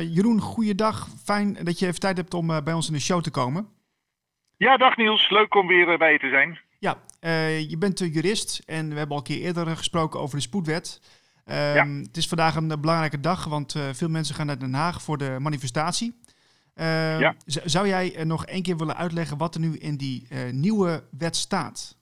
Jeroen, goeiedag. Fijn dat je even tijd hebt om bij ons in de show te komen. Ja, dag Niels. Leuk om weer bij je te zijn. Ja, je bent jurist en we hebben al een keer eerder gesproken over de spoedwet. Ehm, het is vandaag een belangrijke dag, want veel mensen gaan naar Den Haag voor de manifestatie. Ehm, ja. Zou jij nog één keer willen uitleggen wat er nu in die nieuwe wet staat?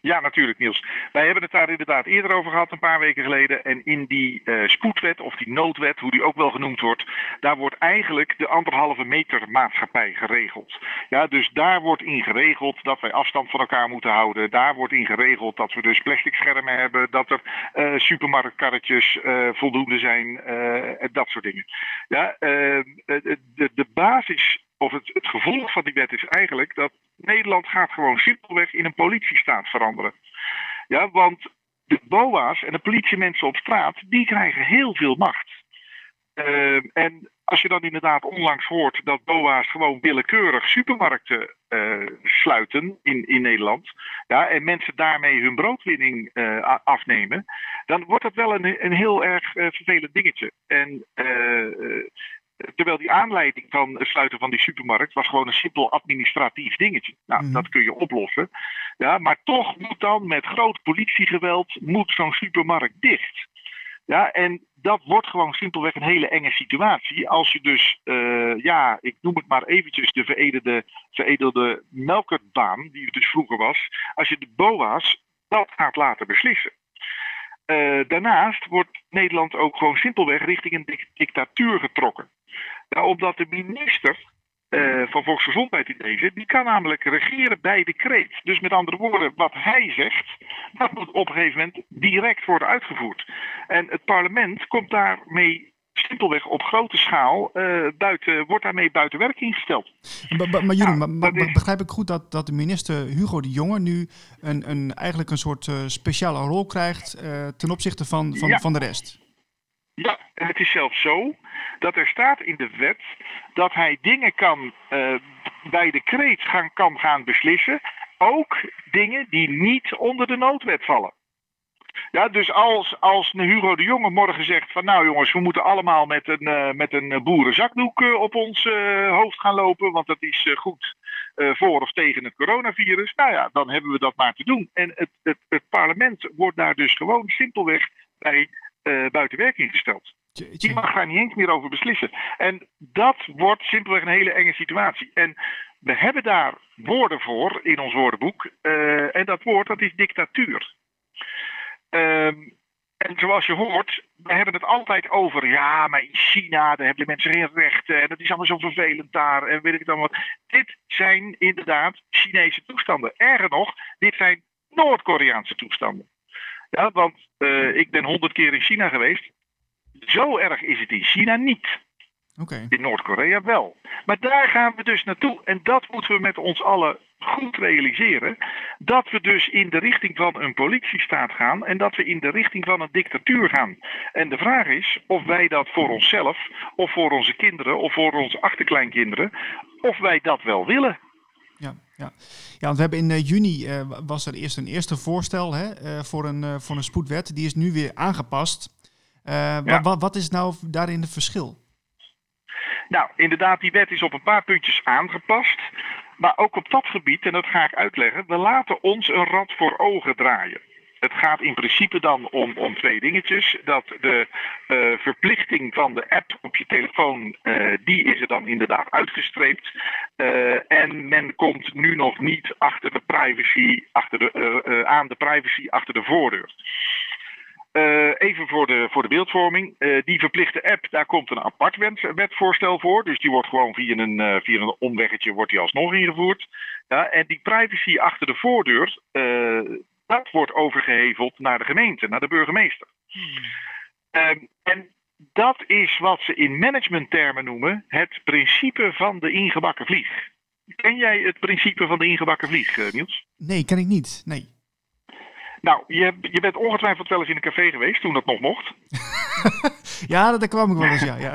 Ja, natuurlijk Niels. Wij hebben het daar inderdaad eerder over gehad, een paar weken geleden. En in die uh, spoedwet, of die noodwet, hoe die ook wel genoemd wordt, daar wordt eigenlijk de anderhalve meter maatschappij geregeld. Ja, dus daar wordt in geregeld dat wij afstand van elkaar moeten houden. Daar wordt in geregeld dat we dus plastic schermen hebben, dat er uh, supermarktkarretjes uh, voldoende zijn, dat soort dingen. Ja, de, de basis of het, het gevolg van die wet is eigenlijk dat Nederland gaat gewoon simpelweg in een politiestaat veranderen. Ja, want de BOA's en de politiemensen op straat, die krijgen heel veel macht. Uh, en als je dan inderdaad onlangs hoort dat BOA's gewoon willekeurig supermarkten uh, sluiten in, in Nederland. Ja, en mensen daarmee hun broodwinning uh, afnemen. Dan wordt dat wel een, een heel erg uh, vervelend dingetje. En Terwijl die aanleiding van het sluiten van die supermarkt was gewoon een simpel administratief dingetje. Nou, mhm. dat kun je oplossen. Ja, maar toch moet dan met groot politiegeweld moet zo'n supermarkt dicht. Ja, en dat wordt gewoon simpelweg een hele enge situatie. Als je dus, uh, ja, ik noem het maar eventjes de veredelde, veredelde melkertbaan, die het dus vroeger was. Als je de BOA's dat gaat laten beslissen. Uh, daarnaast wordt Nederland ook gewoon simpelweg richting een dictatuur getrokken. Nou, omdat de minister uh, van Volksgezondheid in deze, die kan namelijk regeren bij decreet. Dus met andere woorden, wat hij zegt, dat moet op een gegeven moment direct worden uitgevoerd. En het parlement komt daarmee simpelweg op grote schaal uh, buiten, wordt daarmee buiten werking gesteld. Maar, maar Jeroen, maar, begrijp ik goed dat, dat de minister Hugo de Jonge nu een, een, eigenlijk een soort uh, speciale rol krijgt uh, ten opzichte van, van, ja. van de rest? Ja, en het is zelfs zo dat er staat in de wet dat hij dingen kan bij decreet gaan, kan gaan beslissen. Ook dingen die niet onder de noodwet vallen. Ja, dus als, als Hugo de Jonge morgen zegt van nou jongens, we moeten allemaal met een, uh, met een boerenzakdoek uh, op ons uh, hoofd gaan lopen, want dat is goed voor of tegen het coronavirus. Nou ja, dan hebben we dat maar te doen. En het, het, het parlement wordt daar dus gewoon simpelweg bij buiten werking gesteld. Die mag daar niet eens meer over beslissen. En dat wordt simpelweg een hele enge situatie. En we hebben daar woorden voor in ons woordenboek. En dat woord, dat is dictatuur. Um, en zoals je hoort, we hebben het altijd over, ja, maar in China, daar hebben de mensen geen rechten en dat is allemaal zo vervelend daar en weet ik dan wat. Dit zijn inderdaad Chinese toestanden. Erger nog, dit zijn Noord-Koreaanse toestanden. Ja, want uh, ik ben honderd keer in China geweest. Zo erg is het in China niet. Okay. In Noord-Korea wel. Maar daar gaan we dus naartoe. En dat moeten we met ons allen goed realiseren. Dat we dus in de richting van een politiestaat gaan. En dat we in de richting van een dictatuur gaan. En de vraag is of wij dat voor onszelf, of voor onze kinderen, of voor onze achterkleinkinderen, of wij dat wel willen. Ja, ja. ja want we hebben in uh, juni uh, was er eerst een eerste voorstel hè, uh, voor, een, voor een spoedwet. Die is nu weer aangepast. Ja. wat, wat is nou daarin het verschil? Nou, inderdaad, die wet is op een paar puntjes aangepast. Maar ook op dat gebied, en dat ga ik uitleggen, we laten ons een rad voor ogen draaien. Het gaat in principe dan om, om twee dingetjes. Dat de uh, verplichting van de app op je telefoon, uh, die is er dan inderdaad uitgestreept. Uh, en men komt nu nog niet achter de privacy, achter de, aan de privacy achter de voordeur. Uh, even voor de, voor de beeldvorming. Uh, die verplichte app, daar komt een apart wet, wetvoorstel voor. Dus die wordt gewoon via een, uh, via een omweggetje wordt die alsnog ingevoerd. Ja, en die privacy achter de voordeur, dat wordt overgeheveld naar de gemeente, naar de burgemeester. Hmm. en dat is wat ze in managementtermen noemen het principe van de ingebakken vlieg. Ken jij het principe van de ingebakken vlieg, Niels? Nee, ken ik niet. Nee. Nou, je, je bent ongetwijfeld wel eens in een café geweest toen dat nog mocht. ja, daar kwam ik wel eens, ja. Ja,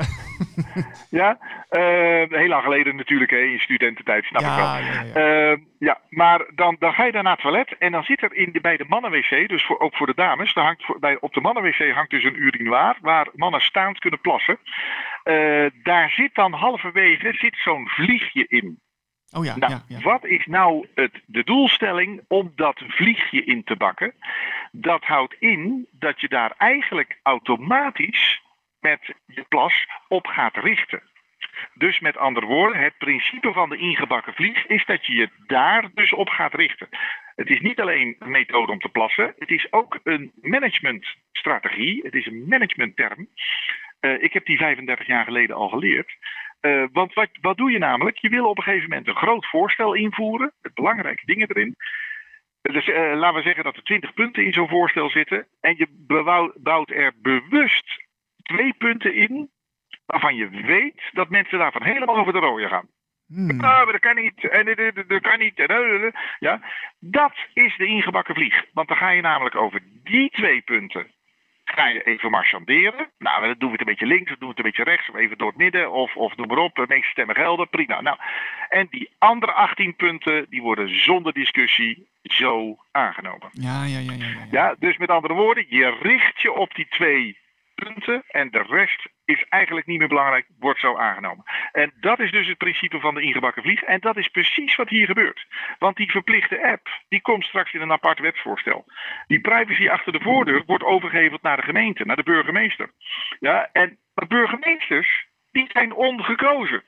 ja? Uh, heel lang geleden natuurlijk, hè, in studententijd, snap ja, ik wel. Ja, ja. Uh, ja, maar dan, dan ga je daar naar het toilet en dan zit er in de, bij de mannenwc, dus voor, ook voor de dames, daar hangt voor, bij, op de mannenwc hangt dus een urinoir waar mannen staand kunnen plassen. daar zit dan halverwege zit zo'n vliegje in. Oh ja, nou, ja, ja. Wat is nou het, de doelstelling om dat vliegje in te bakken? Dat houdt in dat je daar eigenlijk automatisch met je plas op gaat richten. Dus met andere woorden, het principe van de ingebakken vlieg is dat je je daar dus op gaat richten. Het is niet alleen een methode om te plassen, het is ook een managementstrategie. Het is een managementterm. Uh, ik heb die 35 jaar geleden al geleerd. Uh, want wat, wat doe je namelijk? Je wil op een gegeven moment een groot voorstel invoeren, met belangrijke dingen erin. Dus uh, laten we zeggen dat er 20 punten in zo'n voorstel zitten. En je bouwt er bewust twee punten in waarvan je weet dat mensen daarvan helemaal over de rode gaan. Hmm. Nou, maar dat kan niet. En dat kan niet. Ja, dat is de ingebakken vlieg. Want dan ga je namelijk over die twee punten. Ga je even marchanderen. Nou, dan doen we het een beetje links, of doen we het een beetje rechts, of even door het midden, of, of noem maar op. De meeste stemmen gelden, prima. Nou, en die andere 18 punten, die worden zonder discussie zo aangenomen. Ja, ja, ja, ja, ja. ja dus met andere woorden, je richt je op die twee punten en de rest is eigenlijk niet meer belangrijk, wordt zo aangenomen. En dat is dus het principe van de ingebakken vlieg. En dat is precies wat hier gebeurt. Want die verplichte app, die komt straks in een apart wetsvoorstel. Die privacy achter de voordeur wordt overgeheveld naar de gemeente, naar de burgemeester. Ja, en de burgemeesters, die zijn ongekozen.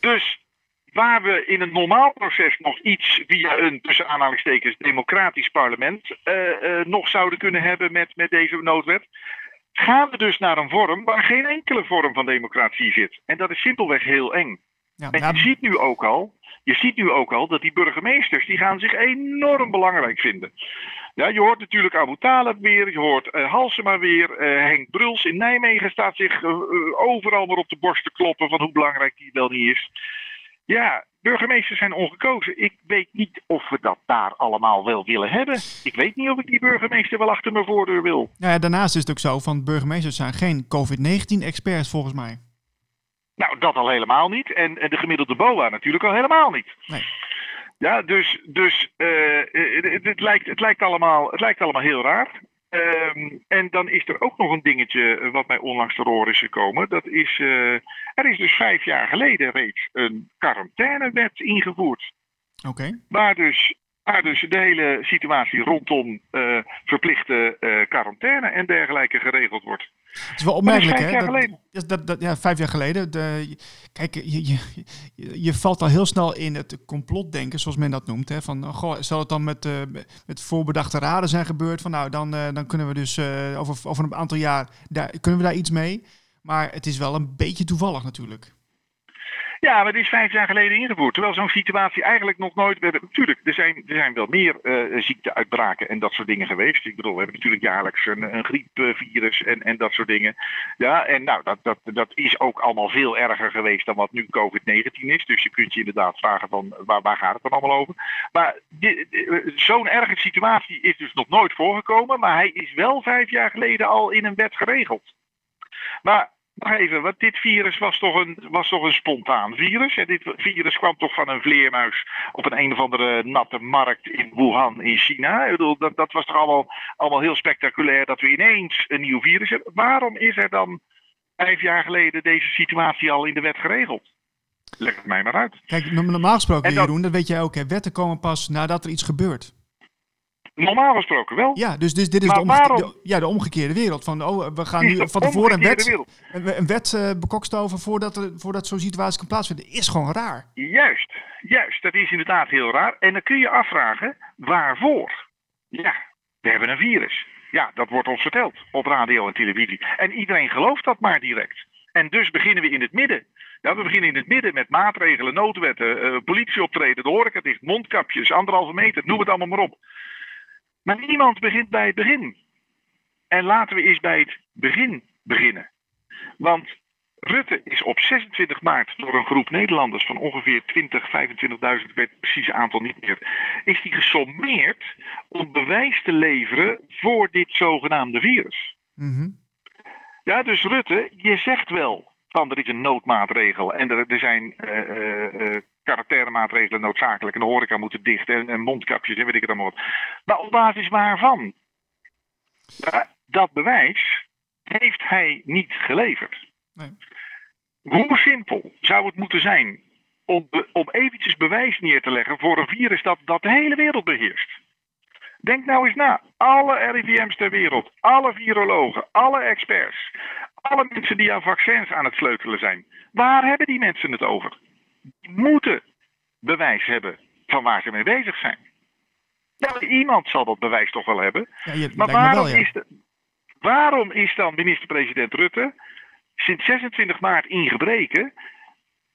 Dus waar we in een normaal proces nog iets via een tussen aanhalingstekens democratisch parlement uh, uh, nog zouden kunnen hebben met, met deze noodwet, gaan we dus naar een vorm waar geen enkele vorm van democratie zit. En dat is simpelweg heel eng. Ja, en je ziet nu ook al, je ziet nu ook al dat die burgemeesters, die gaan zich enorm belangrijk vinden. Ja, je hoort natuurlijk Abu Talib weer, je hoort uh, Halsema weer, uh, Henk Bruls in Nijmegen staat zich uh, overal maar op de borst te kloppen van hoe belangrijk die wel niet is. Ja, burgemeesters zijn ongekozen. Ik weet niet of we dat daar allemaal wel willen hebben. Ik weet niet of ik die burgemeester wel achter mijn voordeur wil. Nou ja, daarnaast is het ook zo van burgemeesters zijn geen COVID-19-experts volgens mij. Nou, dat al helemaal niet. En, en de gemiddelde BOA natuurlijk al helemaal niet. Nee. Ja, dus, dus uh, het, het, lijkt, het, lijkt allemaal, het lijkt allemaal heel raar. Um, en dan is er ook nog een dingetje eh, wat mij onlangs te horen is gekomen. Dat is, uh, er is dus vijf jaar geleden reeds een quarantainewet ingevoerd. Oké. Okay. Waar dus Waar dus de hele situatie rondom uh, verplichte uh, quarantaine en dergelijke geregeld wordt. Het is wel opmerkelijk, hè? Jaar geleden. Dat, dat, ja, vijf jaar geleden. De, kijk, je, je, je, valt al heel snel in het complotdenken, zoals men dat noemt. Hè? Van, goh, zal het dan met, uh, met voorbedachte raden zijn gebeurd? Van nou, dan, dan kunnen we dus over, over een aantal jaar, daar, kunnen we daar iets mee. Maar het is wel een beetje toevallig natuurlijk. Ja, maar het is vijf jaar geleden ingevoerd. Terwijl zo'n situatie eigenlijk nog nooit. Natuurlijk, er zijn, er zijn wel meer uh, ziekteuitbraken en dat soort dingen geweest. Ik bedoel, we hebben natuurlijk jaarlijks een, een griepvirus en, en dat soort dingen. Ja, en nou, dat, dat, dat is ook allemaal veel erger geweest dan wat nu COVID-19 is. Dus je kunt je inderdaad vragen van waar, waar gaat het dan allemaal over. Maar zo'n erge situatie is dus nog nooit voorgekomen. Maar hij is wel vijf jaar geleden al in een wet geregeld. Maar Wacht even, want dit virus was toch een, was toch een spontaan virus? En dit virus kwam toch van een vleermuis op een een of andere natte markt in Wuhan in China? Ik bedoel, dat, dat was toch allemaal, allemaal heel spectaculair dat we ineens een nieuw virus hebben. Waarom is er dan vijf jaar geleden deze situatie al in de wet geregeld? Leg het mij maar uit. Kijk, normaal gesproken, dat, Jeroen, dat weet jij ook, hè, wetten komen pas nadat er iets gebeurt. Normaal gesproken wel. Ja, dus, dus dit is de, omgekeerde, ja, de omgekeerde wereld. Van, oh, we gaan nu van tevoren een wet, een, wet uh, bekokstoven voordat, er, voordat zo'n situatie kan plaatsvinden. Is gewoon raar. Juist, juist. Dat is inderdaad heel raar. En dan kun je afvragen, waarvoor? Ja, we hebben een virus. Ja, dat wordt ons verteld op radio en televisie. En iedereen gelooft dat maar direct. En dus beginnen we in het midden. Ja, we beginnen in het midden met maatregelen, noodwetten, uh, politieoptreden, de horeca dicht, mondkapjes, anderhalve meter, noem het allemaal maar op. Maar niemand begint bij het begin. En laten we eens bij het begin beginnen. Want Rutte is op 26 maart door een groep Nederlanders van ongeveer 20, 25.000, ik weet het precieze aantal niet meer, is die gesommeerd om bewijs te leveren voor dit zogenaamde virus. Mm Ja, dus Rutte, je zegt wel van er is een noodmaatregel en er, er zijn uh, uh, maatregelen noodzakelijk en de horeca moeten dicht en, en, mondkapjes en weet ik het allemaal wat. Maar op basis waarvan? dat bewijs heeft hij niet geleverd. Nee. Hoe simpel zou het moeten zijn om, om eventjes bewijs neer te leggen voor een virus dat, dat de hele wereld beheerst? Denk nou eens na. Alle RIVM's ter wereld, alle virologen, alle experts, alle mensen die aan vaccins aan het sleutelen zijn. Waar hebben die mensen het over? Die moeten bewijs hebben van waar ze mee bezig zijn. Nou, iemand zal dat bewijs toch wel hebben. Ja, maar waarom, is de, waarom is dan minister-president Rutte sinds 26 maart in gebreken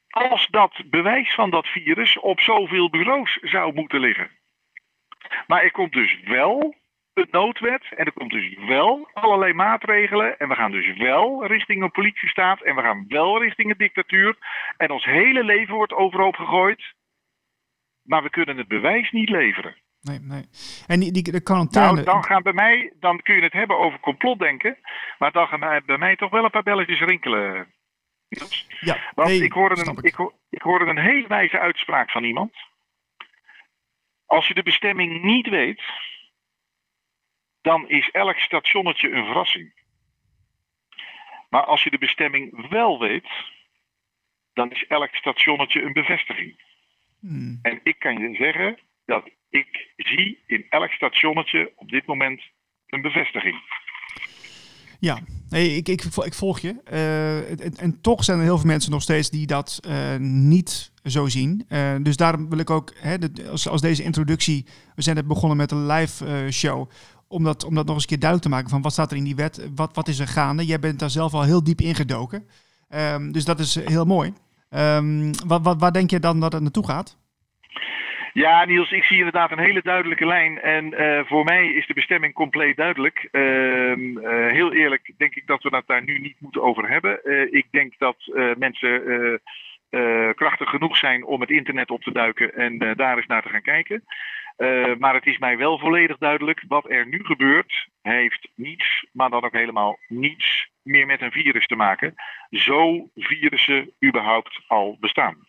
als dat bewijs van dat virus op zoveel bureaus zou moeten liggen? Maar er komt dus wel een noodwet en er komt dus wel allerlei maatregelen en we gaan dus wel richting een politiestaat en we gaan wel richting een dictatuur en ons hele leven wordt overhoop gegooid, maar we kunnen het bewijs niet leveren. Nee, nee. En die, die de quarantaine... Nou, dan gaan bij mij, dan kun je het hebben over complotdenken, maar dan gaan bij mij toch wel een paar belletjes rinkelen. Ja, Want ik, hoorde een, ik. ik hoorde een hele wijze uitspraak van iemand. Als je de bestemming niet weet, dan is elk stationnetje een verrassing. Maar als je de bestemming wel weet, dan is elk stationnetje een bevestiging. Hmm. En ik kan je zeggen dat ik zie in elk stationnetje op dit moment een bevestiging. Ja, nee, ik, ik, ik volg je. Uh, en, en, toch zijn er heel veel mensen nog steeds die dat uh, niet zo zien. Uh, dus daarom wil ik ook, hè, de, als, als deze introductie, we zijn net begonnen met een live show, om dat, om dat nog eens een keer duidelijk te maken van wat staat er in die wet, wat, wat is er gaande. Jij bent daar zelf al heel diep ingedoken. Um, dus dat is heel mooi. Um, wat, wat, waar denk je dan dat het naartoe gaat? Ja, Niels, ik zie inderdaad een hele duidelijke lijn. En uh, voor mij is de bestemming compleet duidelijk. Uh, uh, heel eerlijk denk ik dat we het daar nu niet moeten over hebben. ik denk dat mensen krachtig genoeg zijn om het internet op te duiken en daar eens naar te gaan kijken. Maar het is mij wel volledig duidelijk, wat er nu gebeurt, heeft niets, maar dan ook helemaal niets meer met een virus te maken. Zo virussen überhaupt al bestaan.